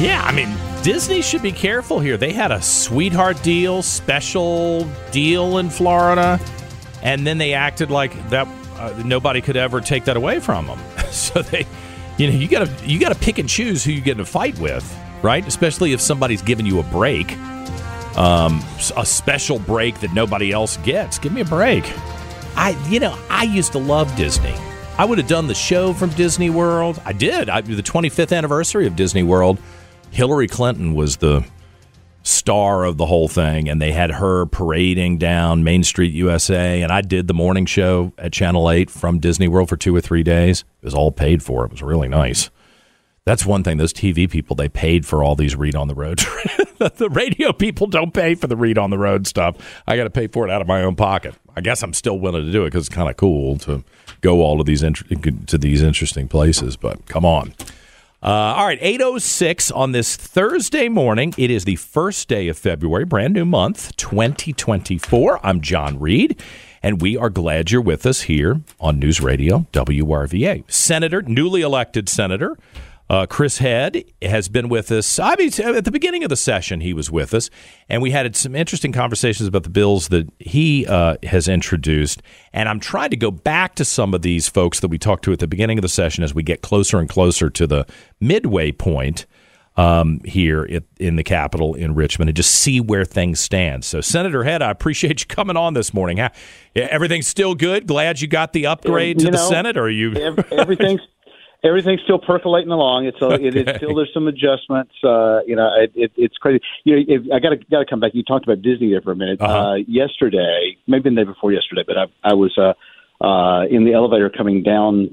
Yeah, I mean, Disney should be careful here. They had a sweetheart deal, special deal in Florida, and then they acted like that uh, nobody could ever take that away from them. so they, you know, you got to you got to pick and choose who you get in a fight with, right? Especially if somebody's giving you a break, um, a special break that nobody else gets. Give me a break. I, you know, I used to love Disney. I would have done the show from Disney World. I did. I, the 25th anniversary of Disney World. Hillary Clinton was the star of the whole thing, and they had her parading down Main Street, USA. And I did the morning show at Channel 8 from Disney World for two or three days. It was all paid for. It was really nice. That's one thing. Those TV people, they paid for all these read on the road. the radio people don't pay for the read on the road stuff. I got to pay for it out of my own pocket. I guess I'm still willing to do it because it's kind of cool to go all of these to these interesting places. But come on. Uh, all right, 806 on this Thursday morning. It is the first day of February, brand new month, 2024. I'm John Reid, and we are glad you're with us here on News Radio WRVA. Senator, newly elected Senator uh, Chris Head has been with us. I mean, at the beginning of the session, he was with us, and we had some interesting conversations about the bills that he uh, has introduced. And I'm trying to go back to some of these folks that we talked to at the beginning of the session as we get closer and closer to the midway point um, here in the Capitol in Richmond and just see where things stand. So, Senator Head, I appreciate you coming on this morning. Everything's still good. Glad you got the upgrade to you the know, Senate, or are you? everything's everything's still percolating along. It's a, okay. it, it's still there's some adjustments. Uh, you know, it, it, it's crazy. You know, if, I got to got to come back. You talked about Disney there for a minute. Uh-huh. Uh, yesterday, maybe the day before yesterday, but I, I was uh, uh, in the elevator coming down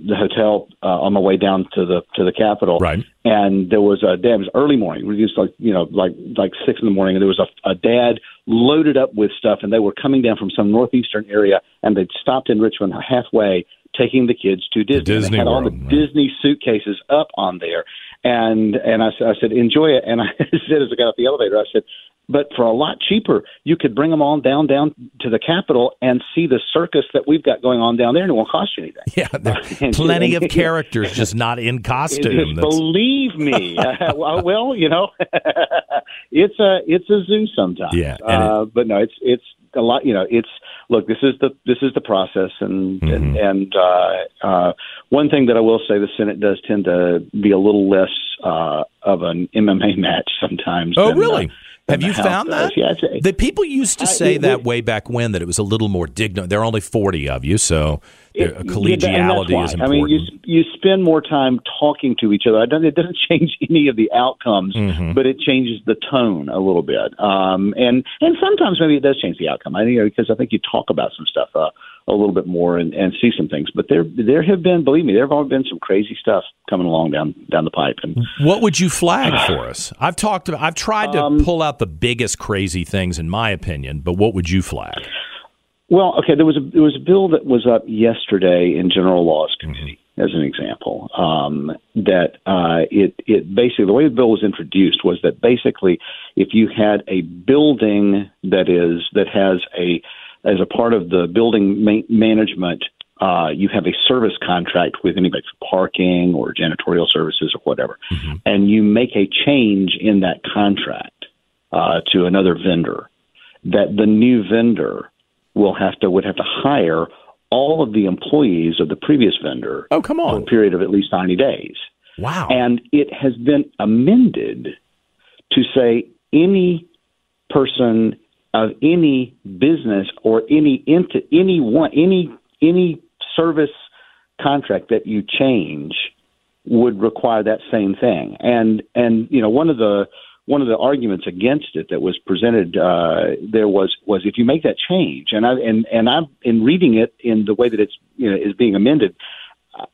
the hotel uh, on my way down to the to the Capitol. Right. And there was a dad. It was early morning. It was like you know like like six in the morning, and there was a, a dad loaded up with stuff, and they were coming down from some northeastern area, and they'd stopped in Richmond halfway taking the kids to Disney. Disney they had World, all the right. Disney suitcases up on there, and and I, I said enjoy it. And I said as I got off the elevator, I said, but for a lot cheaper, you could bring them all down down to the Capitol and see the circus that we've got going on down there, and it won't cost you anything. Yeah, plenty of characters just not in costume. Believe me. well, you know, it's a it's a zoo sometimes. Yeah, uh, it, but no, it's it's a lot. You know, it's look. This is the this is the process, and Mm-hmm. and, and uh, uh, one thing that I will say, the Senate does tend to be a little less uh, of an MMA match sometimes. Oh, than, really? Uh, Have you found does. that? Yeah, The people used to I- say it- that way back when that it was a little more dignified. There are only forty of you, so It- collegiality yeah, and that's why. is I mean, you you spend more time talking to each other. It doesn't, it doesn't change any of the outcomes, Mm-hmm. but it changes the tone a little bit. Um, and and sometimes maybe it does change the outcome. I think because I think you talk about some stuff uh, a little bit more and, and see some things. But there there have been, believe me, there have all been some crazy stuff coming along down down the pipe. And What would you flag for us? I've talked. About, I've tried to Um, pull out the biggest crazy things in my opinion, but what would you flag? Well, okay, there was a there was a bill that was up yesterday in General Laws Committee, as an example. Um, that uh, it it basically the way the bill was introduced was that basically if you had a building that is that has a as a part of the building ma- management. Uh, you have a service contract with anybody for parking or janitorial services or whatever, and you make a change in that contract uh, to another vendor. That the new vendor will have to would have to hire all of the employees of the previous vendor Oh, come on! for a period of at least 90 days. Wow. And it has been amended to say any person of any business or any into any one any any service contract that you change would require that same thing. And and you know one of the one of the arguments against it that was presented uh, there was was if you make that change and I and and I'm in reading it in the way that it's you know is being amended.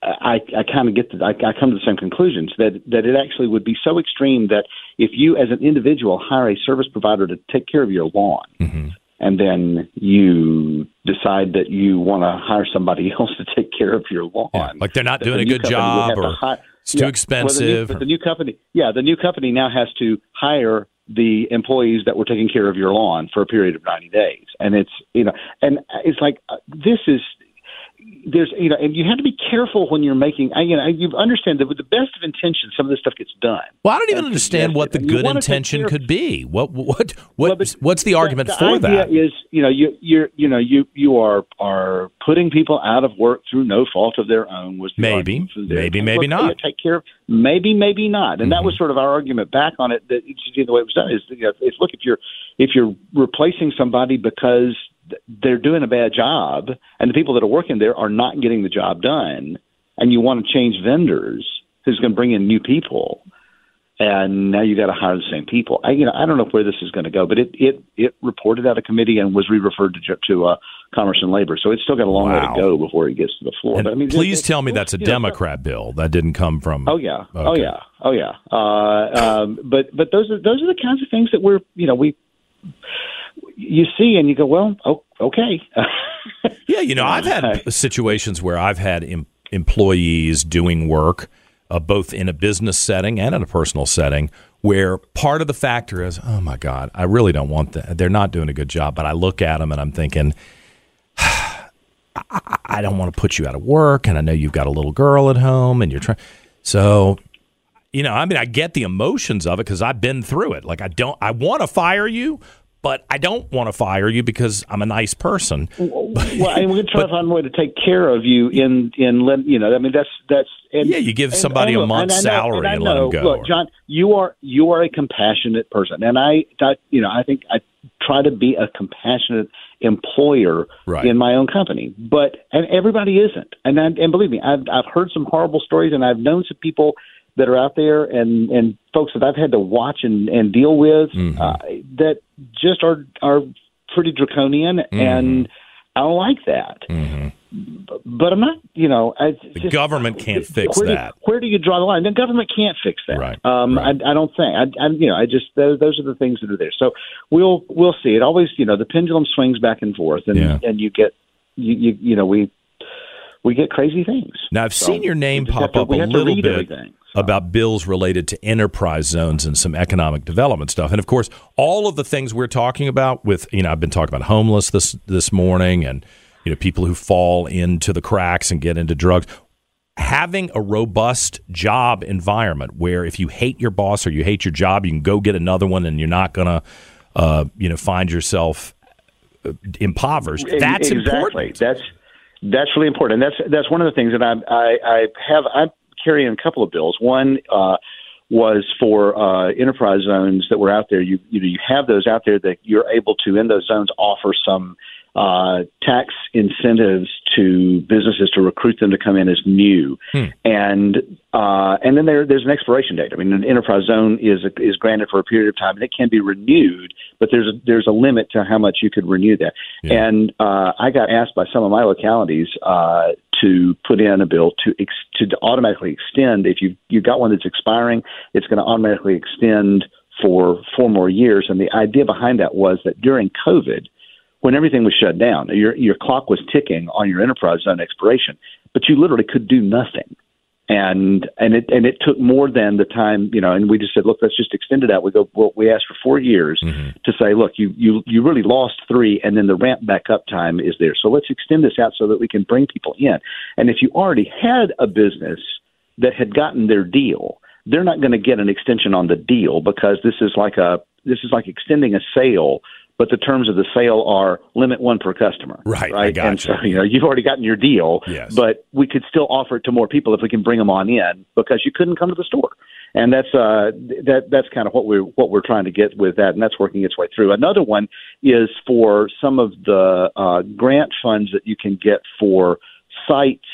I, I kind of get the, I, I come to the same conclusions that that it actually would be so extreme that if you as an individual hire a service provider to take care of your lawn, Mm-hmm. and then you decide that you want to hire somebody else to take care of your lawn, Yeah, like they're not doing a good job or hi- it's too well, the new- expensive. but the new company, yeah, the new company now has to hire the employees that were taking care of your lawn for a period of 90 days. And it's, you know, and it's like, uh, this is, there's, you know, and you have to be careful when you're making, I, you know, you understand that with the best of intentions, some of this stuff gets done. well, I don't even understand what the suggested. And you good intention could be. What what what Well, what's the argument the, for the idea that? Is you know you you're you know you you are are putting people out of work through no fault of their own. Was the Maybe. Maybe, maybe not. Take care of maybe maybe not, and that mm-hmm. was sort of our argument back on it. That the way it was done is you know, if look if you're if you're replacing somebody because they're doing a bad job and the people that are working there are not getting the job done, and you want to change vendors who's going to bring in new people and now you got to hire the same people. I, you know, I don't know where this is going to go, but it it it reported out of committee and was re-referred to to uh, Commerce and Labor, so it's still got a long way to go before it gets to the floor. But I mean, please it- tell me that's a you know, Democrat bill. That didn't come from. Oh yeah, oh yeah, oh yeah. Uh, um, but but those are those are the kinds of things that we're you know we you see and you go well oh, okay. Yeah, you know, I've had situations where I've had em- employees doing work, uh, both in a business setting and in a personal setting, where part of the factor is, oh my God, I really don't want that. They're not doing a good job. But I look at them and I'm thinking, I, I don't want to put you out of work, and I know you've got a little girl at home, and you're trying. So, you know, I mean, I get the emotions of it because I've been through it. Like, I don't, I want to fire you. But I don't want to fire you because I'm a nice person. well, and we're going to try to find a way to take care of you in in let- you know. I mean, that's that's and, Yeah, you give somebody and a month's and I know- salary I and let them go. Look, John, you are you are a compassionate person, and I, I you know, I think I try to be a compassionate employer Right. in my own company, but and everybody isn't, and I, and believe me, I've I've heard some horrible stories, and I've known some people that are out there and and folks that I've had to watch and and deal with Mm-hmm. uh, that just are are pretty draconian Mm-hmm. and I don't like that. But, but I'm not, you know, I, The government can't fix where do- that. where do you draw the line? The government can't fix that. Right, Um, right. I, I don't think. I, I, you know, I just those, those are the things that are there. So we'll we'll see. It always, you know, the pendulum swings back and forth, and Yeah. and you get, you, you you know, we we get crazy things. Now, I've So seen your name pop to- up a we have to little bit everything. About bills related to enterprise zones and some economic development stuff. And of course, all of the things we're talking about with, you know, I've been talking about homeless this this morning and you know, people who fall into the cracks and get into drugs. Having a robust job environment where if you hate your boss or you hate your job, you can go get another one and you're not going to uh, you know, find yourself uh, impoverished. That's exactly. important. That's that's really important. And that's that's one of the things that I I, I have. I'm carrying a couple of bills. One uh, was for uh, enterprise zones that were out there. You you you have those out there that you're able to in those zones offer some uh, tax incentives to businesses to recruit them to come in as new, and uh, and then there there's an expiration date. I mean, an enterprise zone is is granted for a period of time, and it can be renewed, but there's a, there's a limit to how much you could renew that. Yeah. And uh, I got asked by some of my localities uh, to put in a bill to ex- to automatically extend. If you you got one that's expiring, it's going to automatically extend for four more years. And the idea behind that was that during COVID, when everything was shut down, your your clock was ticking on your enterprise zone expiration, but you literally could do nothing. And and it and it took more than the time, you know. And we just said, look, let's just extend it out. We go, well, we asked for four years mm-hmm. to say, look, you you you really lost three, and then the ramp back up time is there. So let's extend this out so that we can bring people in. And if you already had a business that had gotten their deal, they're not going to get an extension on the deal because this is like a this is like extending a sale, but the terms of the sale are limit one per customer. Right, I Right. and gotcha. so you know you've already gotten your deal. Yes. But we could still offer it to more people if we can bring them on in because you couldn't come to the store. And that's uh that that's kind of what we're what we're trying to get with that, and that's working its way through. Another one is for some of the uh, grant funds that you can get for sites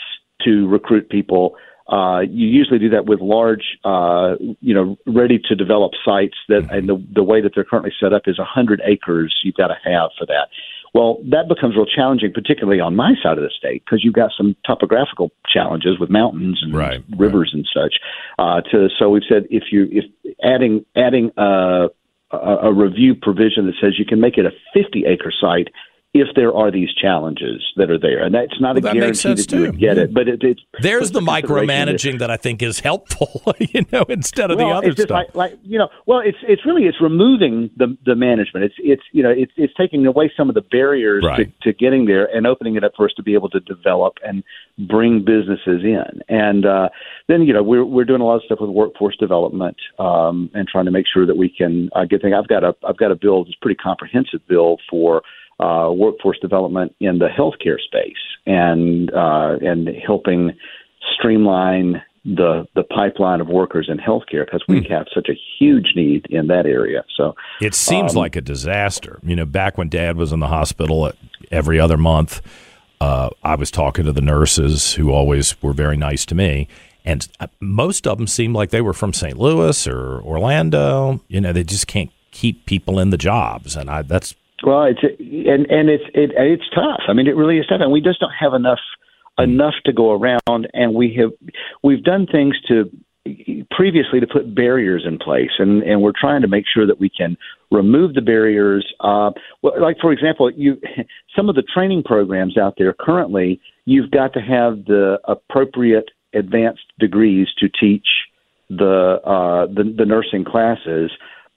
to recruit people. Uh, you usually do that with large, uh, you know, ready to develop sites that, and the, the way that they're currently set up is 100 acres you've got to have for that. Well, that becomes real challenging, particularly on my side of the state, because you've got some topographical challenges with mountains and Right, rivers and such. Uh, to so we've said if you if adding adding uh, a, a review provision that says you can make it a 50 acre site if there are these challenges that are there, and that's not Well, a that makes guarantee sense that you would get it, but it, it's There's the that- micromanaging that I think is helpful, you know, instead of well, the other it's just stuff. like, like you know, well, it's it's really it's removing the the management. It's it's you know it's it's taking away some of the barriers Right. to, to getting there and opening it up for us to be able to develop and bring businesses in. And uh, then you know we're we're doing a lot of stuff with workforce development um, and trying to make sure that we can uh, get things. I've got a I've got a bill that's pretty comprehensive bill for. Uh, workforce development in the healthcare space and uh, and helping streamline the the pipeline of workers in healthcare because we Hmm. have such a huge need in that area. So It seems Um, like a disaster. You know, back when Dad was in the hospital every other month, uh, I was talking to the nurses who always were very nice to me, and uh, most of them seemed like they were from St. Louis or Orlando. You know, they just can't keep people in the jobs, and I that's well, it's and and it's it, it's tough. I mean, it really is tough, and we just don't have enough enough to go around. And we have we've done things to previously to put barriers in place, and and we're trying to make sure that we can remove the barriers. Uh, well, like for example, you some of the training programs out there currently, you've got to have the appropriate advanced degrees to teach the uh, the, the nursing classes,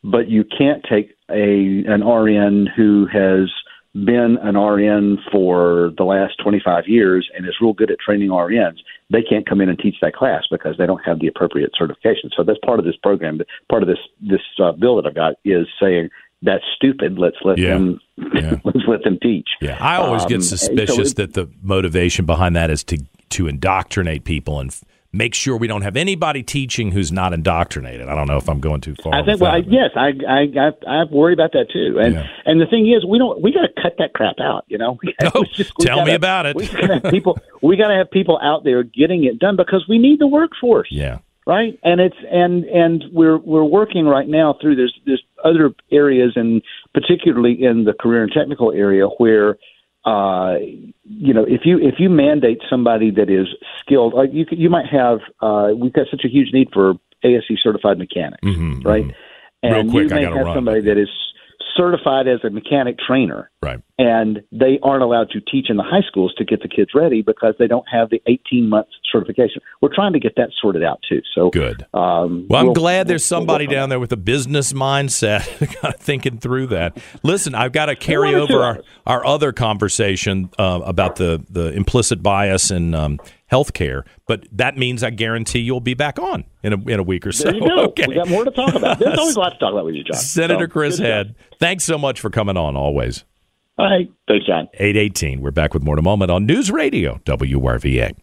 but you can't take a an RN who has been an RN for the last 25 years and is real good at training RNs. They can't come in and teach that class because they don't have the appropriate certification. So that's part of this program. Part of this this uh, bill that I've got is saying that's stupid. Let's let Yeah. them Yeah. let's let them teach. yeah. I always Um, get and so suspicious it- that the motivation behind that is to to indoctrinate people and. Make sure we don't have anybody teaching who's not indoctrinated. I don't know if I'm going too far. I think. Well, I, yes, I, I, I, I worry about that too. And Yeah. and the thing is, we don't. We got to cut that crap out. You know. We No, we tell me gotta- about it. We got to have people. We got to have people out there getting it done because we need the workforce. Yeah. Right. And it's and and we're we're working right now through there's there's other areas and particularly in the career and technical area where uh, you know, if you if you mandate somebody that is skilled, like you you might have, uh, we've got such a huge need for ASE certified mechanics, Mhm, right? mhm. And Real quick, you may have run. somebody that is certified as a mechanic trainer, Right. and they aren't allowed to teach in the high schools to get the kids ready because they don't have the 18 months certification. We're trying to get that sorted out too. So Good. Um, Well, I'm we'll- glad there's we'll- we'll somebody on down there with a business mindset kind of thinking through that. Listen, I've got to carry over our, our other conversation uh, about the, the implicit bias in um, healthcare, but that means I guarantee you'll be back on in a, in a week or so. There you go. Okay. We got more to talk about. There's always a lot to talk about with you, John. Senator So, Chris. Head, thanks so much for coming on always. All right. Thanks, John. 818. We're back with more in a moment on News Radio, WRVA.